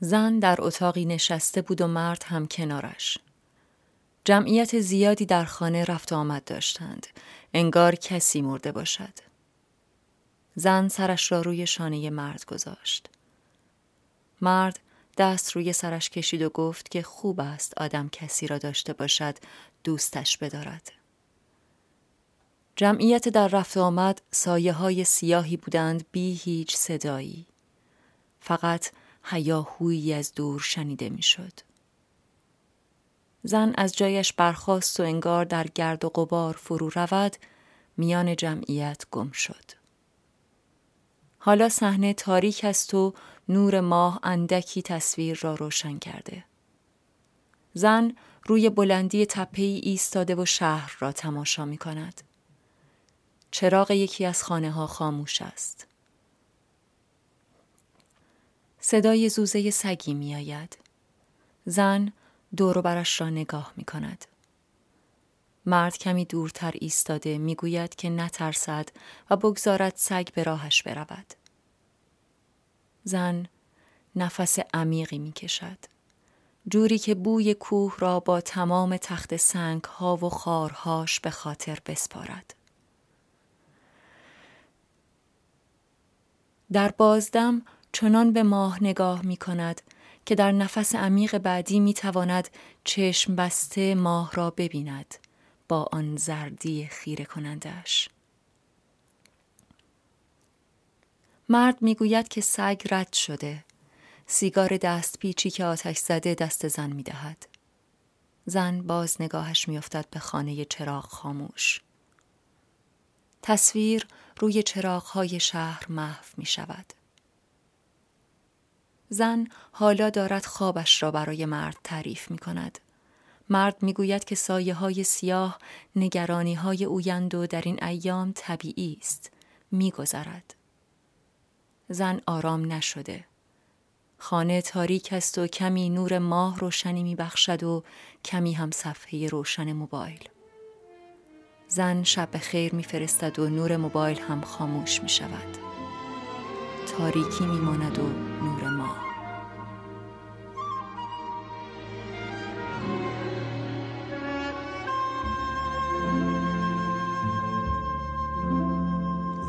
زن در اتاقی نشسته بود و مرد هم کنارش. جمعیت زیادی در خانه رفت آمد داشتند. انگار کسی مرده باشد. زن سرش را روی شانه مرد گذاشت. مرد دست روی سرش کشید و گفت که خوب است آدم کسی را داشته باشد دوستش بدارد. جمعیت در رفت آمد سایه های سیاهی بودند بی هیچ صدایی. فقط هیاهویی از دور شنیده می‌شد. زن از جایش برخاست و انگار در گرد و غبار فرو رود میان جمعیت گم شد. حالا صحنه تاریک است و نور ماه اندکی تصویر را روشن کرده. زن روی بلندی تپه ایستاده و شهر را تماشا می کند. چراغ یکی از خانه ها خاموش است. صدای زوزه سگی می آید. زن دور برش را نگاه می کند. مرد کمی دورتر ایستاده می‌گوید که نترسد و بگذارد سگ به راهش برود. زن نفس عمیقی می کشد. جوری که بوی کوه را با تمام تخت سنگ ها و خارهاش به خاطر بسپارد. در بازدم چنان به ماه نگاه می کند که در نفس عمیق بعدی می تواند چشم بسته ماه را ببیند با آن زردی خیره کنندش. مرد می‌گوید که سگ رد شده. سیگار دست پیچی که آتش زده دست زن می دهد. زن باز نگاهش میافتد به خانه چراغ خاموش. تصویر روی چراغهای شهر محو می شود. زن حالا دارد خوابش را برای مرد تعریف می کند. مرد می گوید که سایه های سیاه نگرانی های اویند و در این ایام طبیعی است. می گذرد. زن آرام نشده. خانه تاریک است و کمی نور ماه روشنی می بخشد و کمی هم صفحه روشن موبایل. زن شب خیر میفرستد و نور موبایل هم خاموش می شود. تاریکی می ماند و نور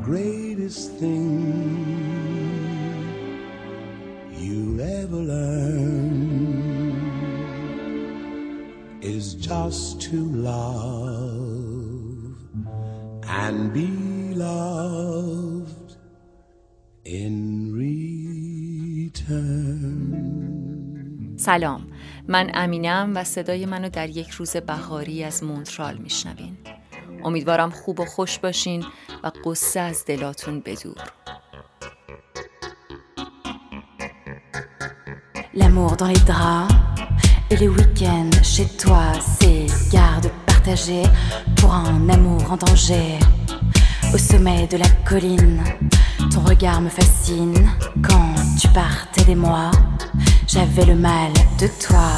Greatest thing you ever learned is just to love and be loved in return. سلام من امینم و صدای منو در یک روز بهاری از مونترال میشنوین امیدوارم خوب و خوش باشین و قصه از دلاتون بدور L'amour dans les draps Et les week-ends chez toi, c'est garde partagée pour un amour en danger. Au sommet de la colline, ton regard me fascine. Quand tu partais des mois, j'avais le mal de toi.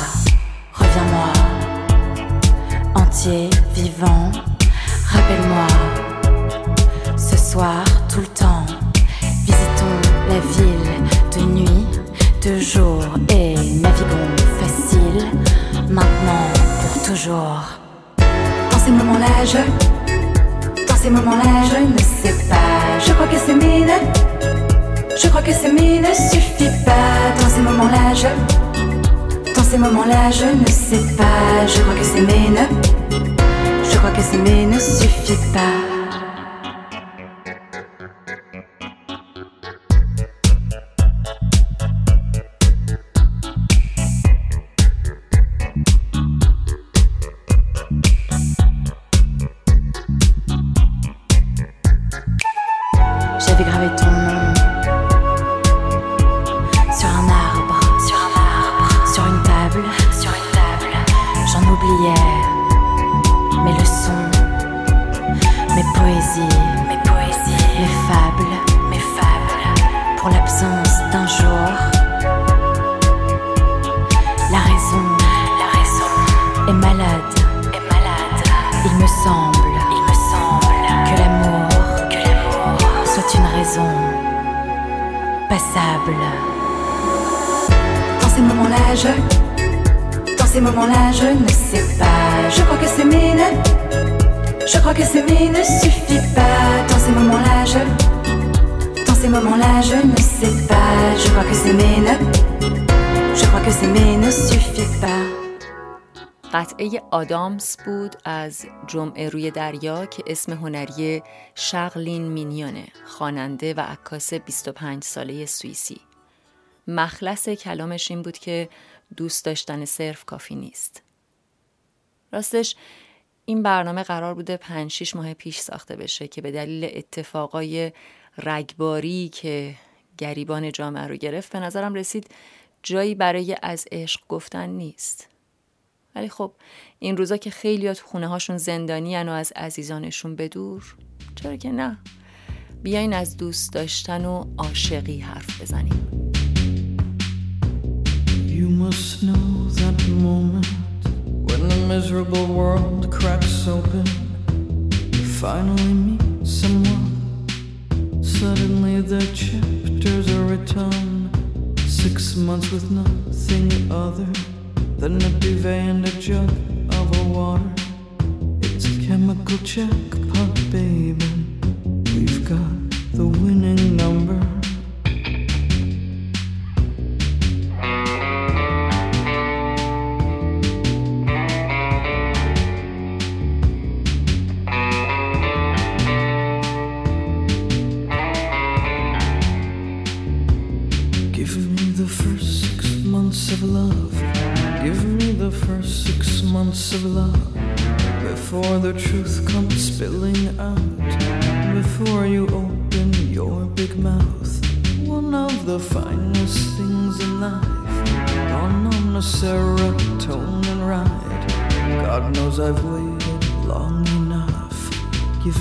Reviens-moi, entier, vivant. Dans ces moments-là, je. Dans ces moments-là, je ne sais pas. Je crois que c'est mine. Je crois que c'est mine ne suffit pas. Dans ces moments-là, je. Dans ces moments-là, je ne sais pas. Je crois que c'est mine. Je crois que c'est mine ne suffit pas. mes leçons, mes poésies, mes poésies, mes fables, mes fables, pour l'absence d'un jour. La raison, la raison est malade, est malade. Il me semble, il me semble que l'amour, que l'amour soit une raison passable. Dans ces moments-là, je s'aimer ne suffit pas. Dans ces moments-là, je. Dans ces moments-là, je ne sais pas. Je crois que s'aimer ne. Je crois que s'aimer ne suffit pas. آدامس بود از جمعه روی دریا که اسم هنری شغلین مینیونه خواننده و عکاس 25 ساله سوئیسی مخلص کلامش این بود که دوست داشتن صرف کافی نیست. راستش این برنامه قرار بوده 5 6 ماه پیش ساخته بشه که به دلیل اتفاقای رگباری که گریبان جامعه رو گرفت به نظرم رسید جایی برای از عشق گفتن نیست. ولی خب این روزا که خیلی تو خونه هاشون زندانی و از عزیزانشون بدور چرا که نه؟ بیاین از دوست داشتن و عاشقی حرف بزنیم. Must know that moment when the miserable world cracks open. You finally meet someone. Suddenly the chapters are written. Six months with nothing other than a duvet and a jug of a water. It's a chemical jackpot, baby. We've got the winning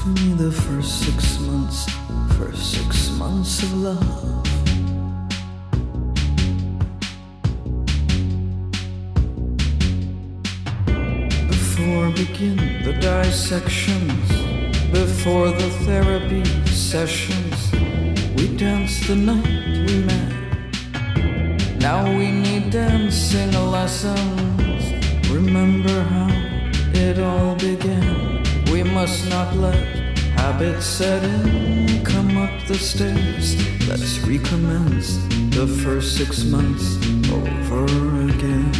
Me the first six months, first six months of love. Before begin the dissections before the therapy sessions. We danced the night we met. Now we need dancing lessons. Remember how it all began. We must not let habits set in. Come up the stairs. Let's recommence the first six months over again.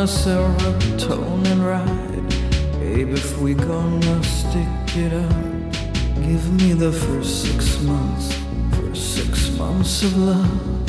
A serotonin ride. Babe, if we gonna stick it out, give me the first six months, first six months of love.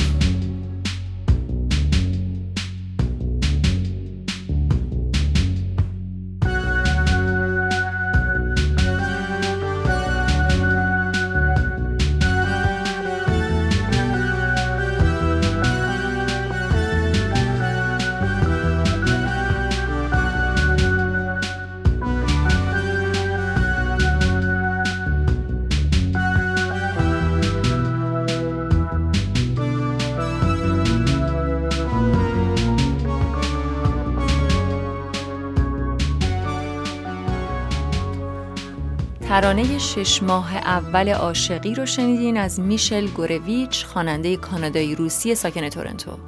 ترانه شش ماه اول عاشقی رو شنیدین از میشل گورویچ خواننده کانادایی روسی ساکن تورنتو.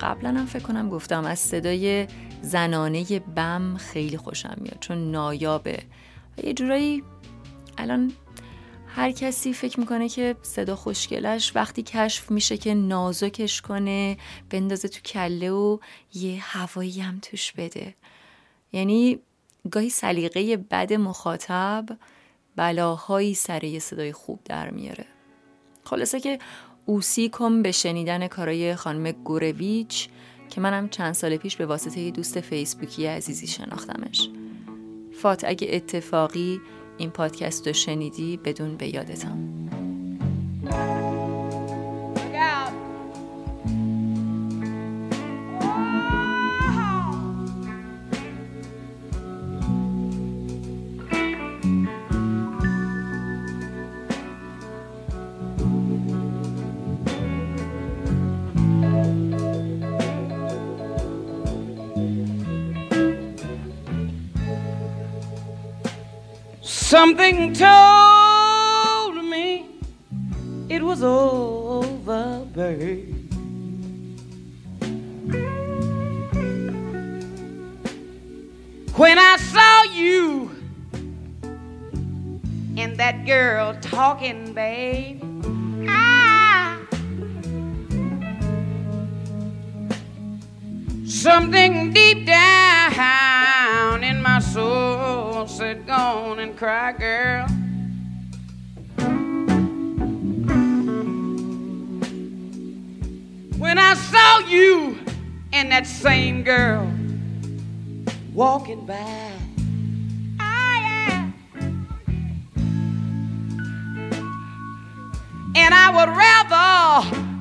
قبلا هم فکر کنم گفتم از صدای زنانه بم خیلی خوشم میاد چون نایابه. و یه جورایی الان هر کسی فکر می‌کنه که صدا خوشگلش وقتی کشف میشه که نازکش کنه بندازه تو کله و یه هوایی هم توش بده. یعنی گاهی سلیقه بد مخاطب بلاهایی سر یه صدای خوب در میاره. خلاصه که اوسی کم به شنیدن کارای خانم گورویچ که منم چند سال پیش به واسطه یه دوست فیسبوکی عزیزی شناختمش. فات اگه اتفاقی این پادکست رو شنیدی بدون به یادتم. Something told me it was over, babe. When I saw you and that girl talking, babe. Ah, something deep down said, Go on and cry, girl. When I saw you and that same girl walking by. And I would rather,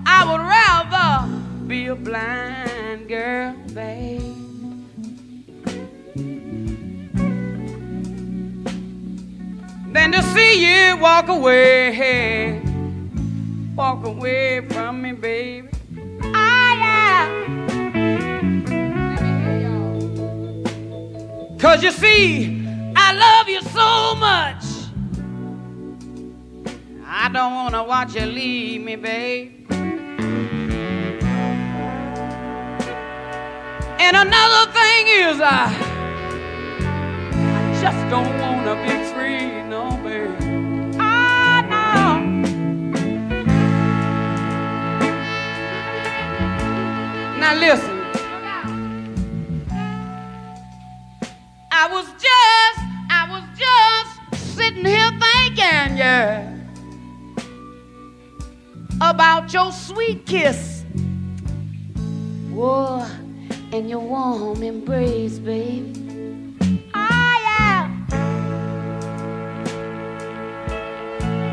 I would rather be a blind girl, babe. Than to see you walk away, walk away from me, baby. Ah, yeah. Let me hear y'all. Cause you see, I love you so much. I don't wanna watch you leave me, babe. And another thing is, I, I just don't wanna be Now listen. I was just, I was just sitting here thinking, yeah, about your sweet kiss. Whoa, and your warm embrace, baby. Ah, yeah.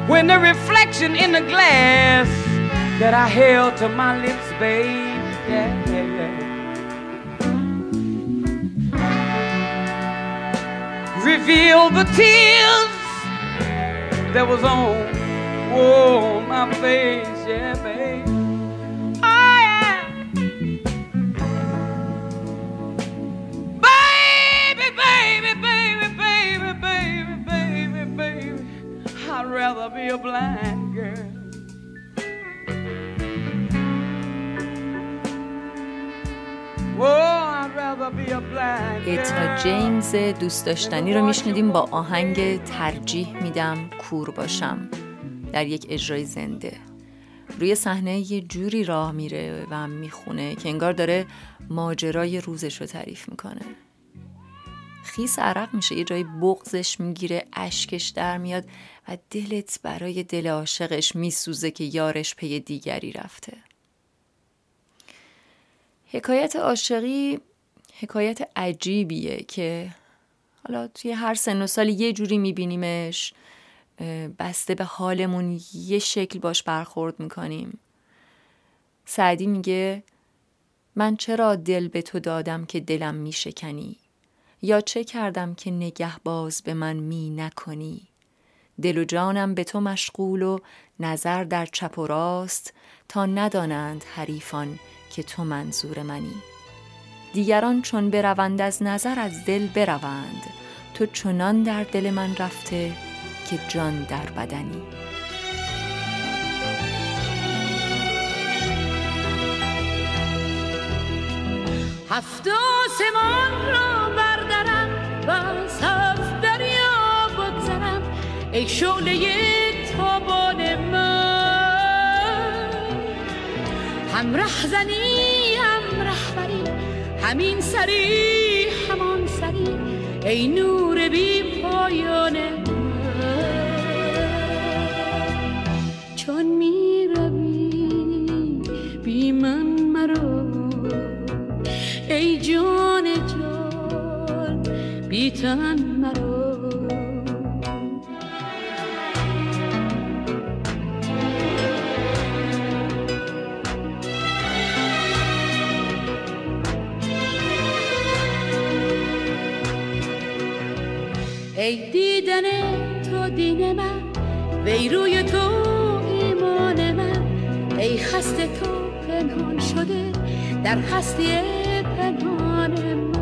When the reflection in the glass that I held to my lips, babe. Yeah. Reveal the tears that was on, whoa, my face, yeah, babe. Oh, yeah. Baby, baby, baby, baby, baby, baby, baby. I'd rather be a blind Girl. جیمز دوست داشتنی رو میشنیدیم. با آهنگ ترجیح میدم کور باشم در یک اجرای زنده. روی صحنه یه جوری راه میره و می‌خونه که انگار داره ماجرای روزش رو تعریف می‌کنه. خیس عرق میشه یه جایی بغزش می‌گیره اشکش در میاد و دلت برای دل عاشقش میسوزه که یارش پی دیگری رفته. حکایت عاشقی حکایت عجیبیه که حالا توی هر سن و سالی یه جوری میبینیمش بسته به حالمون یه شکل باش برخورد می‌کنیم. سعدی میگه من چرا دل به تو دادم که دلم میشکنی؟ یا چه کردم که نگه باز به من می نکنی؟ دل و جانم به تو مشغول و نظر در چپ و راست تا ندانند حریفان که تو منظور منی. دیگران چون بروند از نظر از دل بروند. تو چنان در دل من رفته که جان در بدنی. هفت آسمان را بردارم و هفت دریا بگذرم. ای شعله تابان من. هم رهزنی هم رهبری. همین سری همان سری ای نور بی پایان چون می روی بی من مرو ای جان جان بی تن مرو. ای دیدن تو دین من وی روی تو ایمان من. ای خسته تو پنهان شده در هستی پنهان من.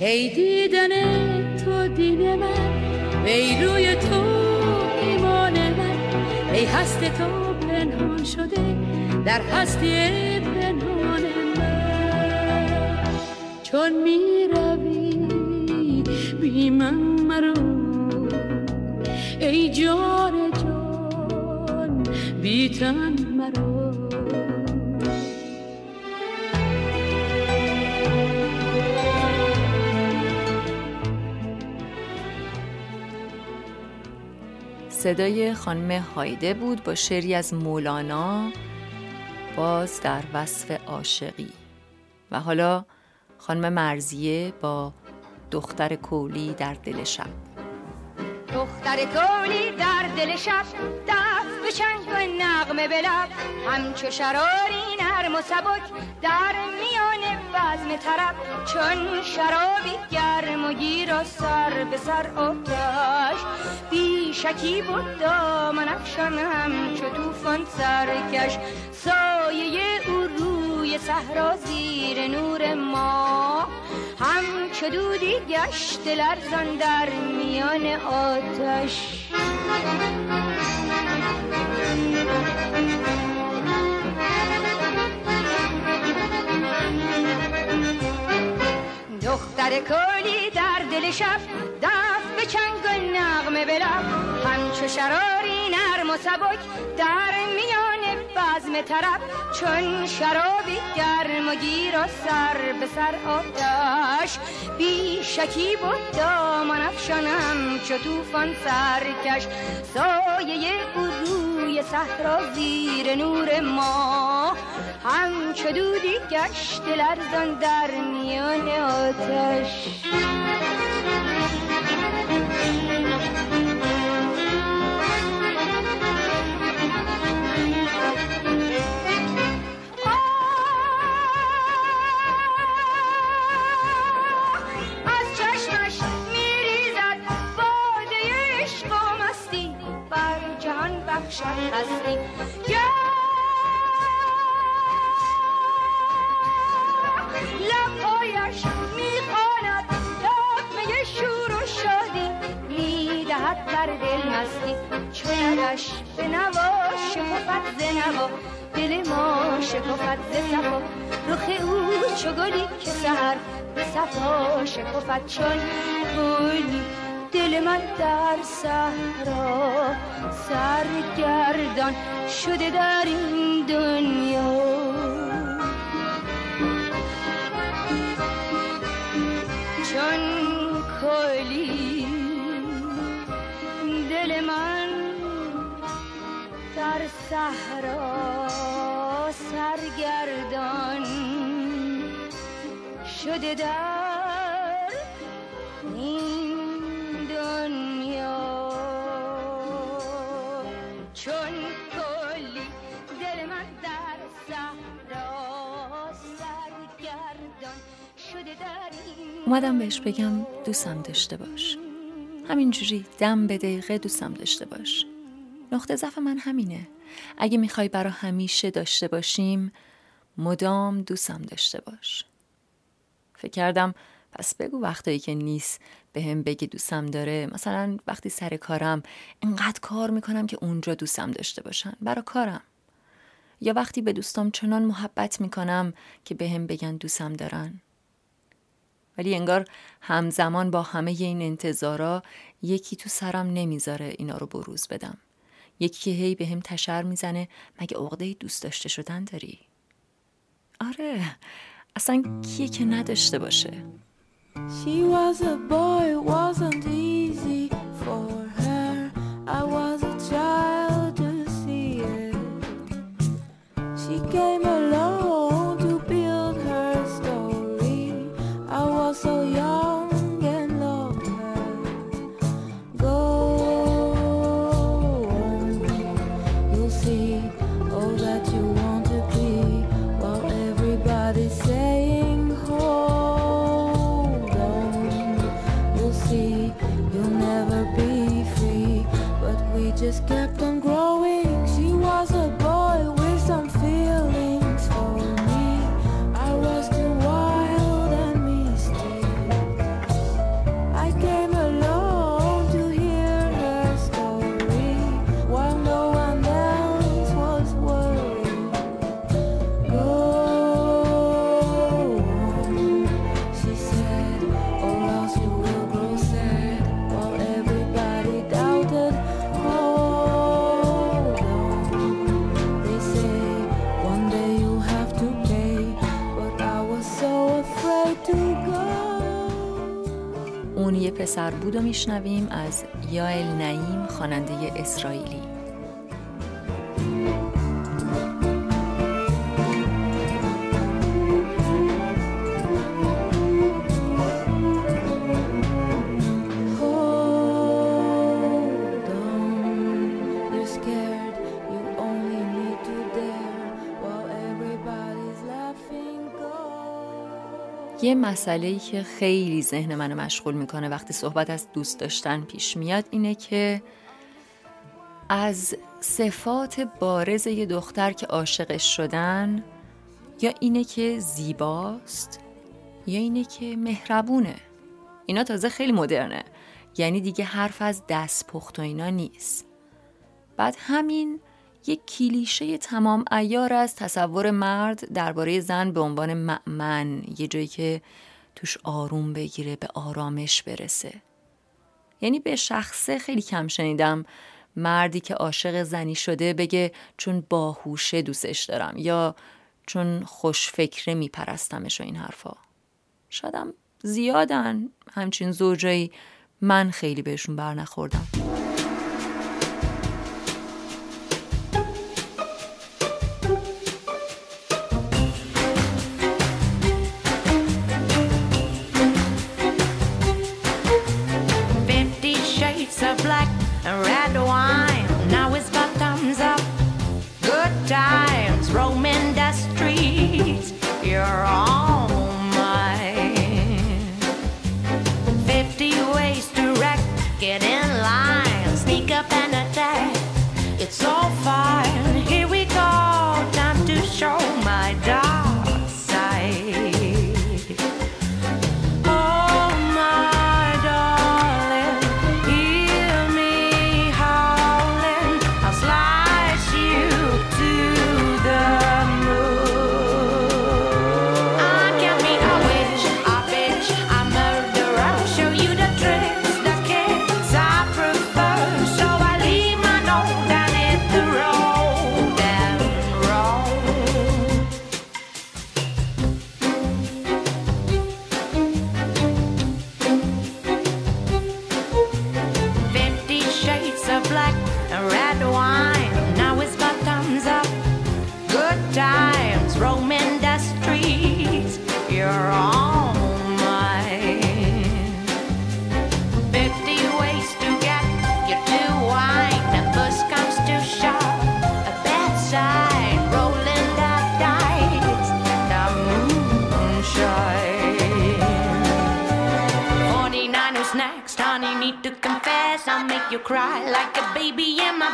ای دیدن تو دین من وی روی تو ایمان من. ای هست تو پنهان شده در هستی پنهان من. چون می روی بی من مرو. ای جان جان بی تن مرو. صدای خانم هایده بود با شعری از مولانا باز در وصف عاشقی. و حالا خانم مرزیه با دختر کولی در دل شب. دختر کولی در دل شب دست به چنگ و نغمه به لب همچو شراری نرم و سبک در میان بزم طرب. چون شرابی گرم و گیر و سر به سر آتش بی شکی بود دامن افشان همچو توفان سرکش. سایه او روی صحرا زیر نور ما. همچو دودی گشت لرزان در میان آتش. دختر کلی در دل شب دست به چنگ و نغمه بلب همچو شراری نرم و سبک در میان بزم طرب چون شرابی گرم و گیر و سر به سر آتش بی شکی بود دامان افشانم چو توفان سرکش سایه او روی صحرا زیر نور ما. همچو دودی گشت لرزان در میان آتش. هستی لبهایش می‌خواند تقمه شور و شادی می‌دهد در دل مستی چونش به نوا شکفت ز دل ما شکفت ز صفا. رخ او چو که سهر به صفا شکفت چون گلی دل من در صحرا سرگردان شده در این دنیا. چون کلی دل من در صحرا سرگردان شده در اومدم بهش بگم دوستم داشته باش. همینجوری دم به دقیقه دوستم داشته باش. نقطه ضعف من همینه. اگه می‌خوای برا همیشه داشته باشیم مدام دوستم داشته باش. فکر کردم پس بگو وقتایی که نیست به هم بگی دوستم داره. مثلا وقتی سر کارم انقدر کار می‌کنم که اونجا دوستم داشته باشن. برا کارم. یا وقتی به دوستام چنان محبت می‌کنم که به هم بگن دوستم دارن. ولی انگار همزمان با همه این انتظارا یکی تو سرم نمی‌ذاره اینا رو بروز بدم. یکی که هی به هم تشر می‌زنه مگه عقده دوست داشته شدن داری؟ آره اصلا کیه که نداشته باشه؟ She was a boy, was سربود و میشنویم از یائل نعیم خواننده اسرائیلی. یه مسئله که خیلی ذهن منو مشغول می‌کنه وقتی صحبت از دوست داشتن پیش میاد اینه که از صفات بارز یه دختر که عاشقش شدن یا اینه که زیباست یا اینه که مهربونه. اینا تازه خیلی مدرنه. یعنی دیگه حرف از دست پخت و اینا نیست. بعد همین یک کلیشه تمام ایار از تصور مرد درباره زن به عنوان معمن یه جایی که توش آروم بگیره به آرامش برسه. یعنی به شخصه خیلی کم شنیدم مردی که عاشق زنی شده بگه چون باهوشه دوستش دارم یا چون خوشفکره میپرستمش و این حرفا. شادم زیادن همچین زوجایی من خیلی بهشون برنخوردم نخوردم.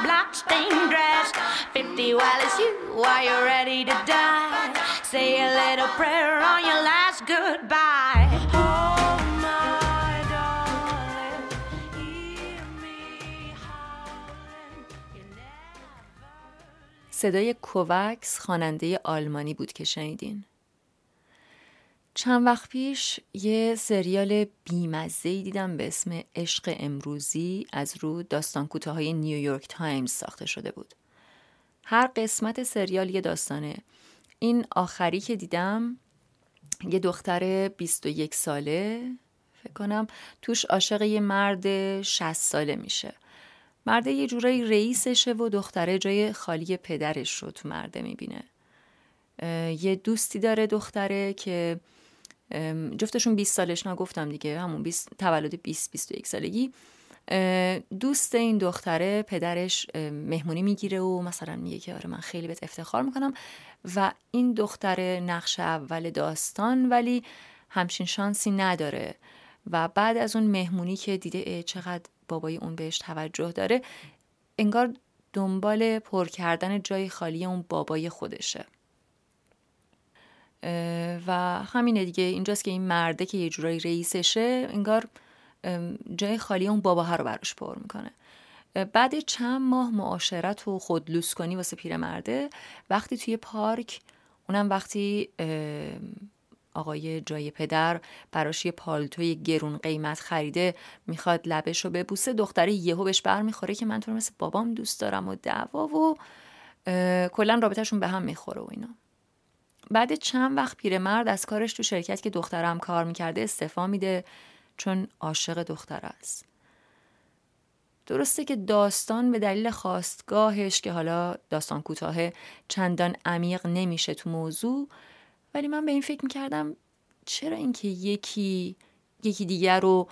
black stained dress. Fifty while it's you, are you ready to die? Say a little prayer on your last goodbye. Oh my me never... صدای کوکس خواننده آلمانی بود که شنیدین. چند وقت پیش یه سریال بیمزه دیدم به اسم عشق امروزی از رو داستان کوتاهای نیویورک تایمز ساخته شده بود. هر قسمت سریال یه داستانه. این آخری که دیدم یه دختر 21 ساله فکر کنم توش عاشق یه مرد 60 ساله میشه. مرده یه جورایی رئیسشه و دختره جای خالی پدرش رو تو مرده می‌بینه. یه دوستی داره دختره که جفتشون 20 سالش نگفتم دیگه همون 20 تولد 20 21 سالگی. دوست این دختره پدرش مهمونی می‌گیره و مثلا میگه که آره من خیلی بهت افتخار می‌کنم. و این دختر نقش اول داستان ولی همچین شانسی نداره. و بعد از اون مهمونی که دیده چقدر بابای اون بهش توجه داره انگار دنبال پر کردن جای خالی اون بابای خودشه. و همینه دیگه. اینجاست که این مرده که یه جورایی رئیسشه انگار جای خالی اون باباها رو براش پر می‌کنه. بعد چند ماه معاشرت و خودلوس کنی واسه پیرمرده وقتی توی پارک اونم وقتی آقای جای پدر براش یه پالتوی گرون قیمت خریده می‌خواد لبش رو ببوسه دختره یهو بهش برمیخوره که من تو مثل بابام دوست دارم و دعوا و کلا رابطهشون به هم می‌خوره و اینا. بعد چند وقت پیرمرد از کارش تو شرکت که دخترم کار می‌کرده استفا میده چون عاشق دختر است. درسته که داستان به دلیل خواستگاهش که حالا داستان کوتاه چندان عمیق نمیشه تو موضوع ولی من به این فکر می‌کردم چرا اینکه یکی یکی دیگر رو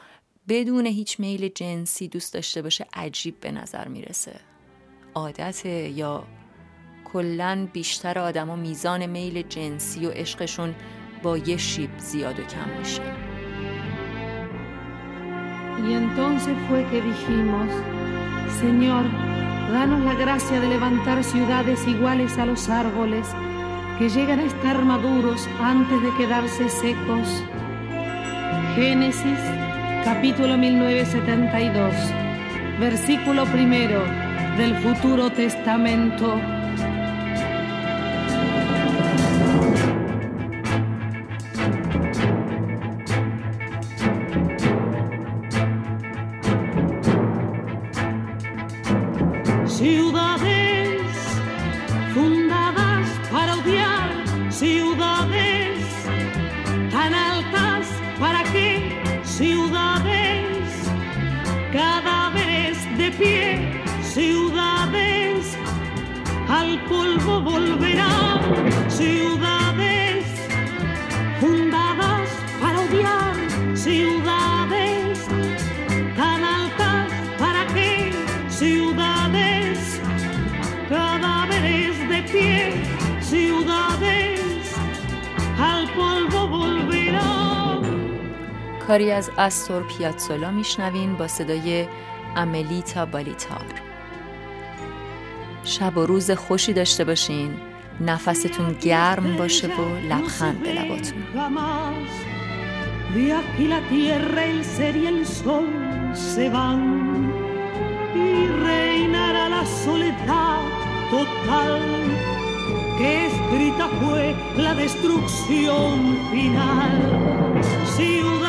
بدون هیچ میل جنسی دوست داشته باشه عجیب به نظر می‌رسه؟ عادت یا کلا بیشتر آدما میزان میل جنسی و عشقشون با یه شیب زیاد و کم میشه Y entonces fue que dijimos, Señor, danos la gracia de levantar ciudades iguales a los árboles que llegan a estar maduros antes de quedarse secos. Génesis, capítulo 1972, versículo primero del futuro testamento. کاری از استور پیاتسولا میشنوین با صدای املیتا بالیتار. شب و روز خوشی داشته باشین. نفستون گرم باشه و لبخند به لباتون. Que escrita fue la destrucción final. Ciudades